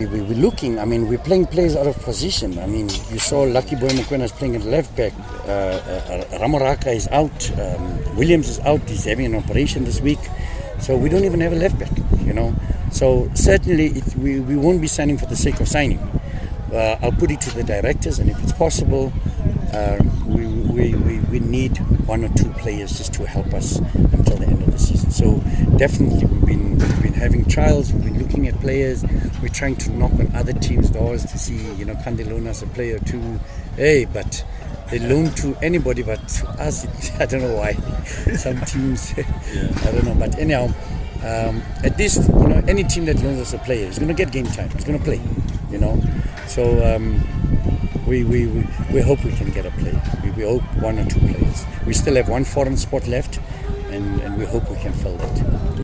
We, we're looking, I mean, we're playing players out of position. I mean, you saw Lucky Boy Mokoena is playing at left back. Uh, uh, Ramoraka is out. Um, Williams is out. He's having an operation this week. So we don't even have a left back, you know. So certainly it, we, we won't be signing for the sake of signing. Uh, I'll put it to the directors, and if it's possible, uh, we, we, we, we need one or two players just to help us until the end of the season. So definitely we've been, we've been having trials, we've been looking at players, we're trying to knock on other teams' doors to see, you know, can they loan us a player too? Hey, but they loan to anybody but to us. I don't know why. Some teams, I don't know. But anyhow, um, at least you know any team that loans us a player is going to get game time. He's going to play. You know, so um, we, we, we, we hope we can get a player. We, we hope one or two players. We still have one foreign spot left, and, and we hope we can fill that.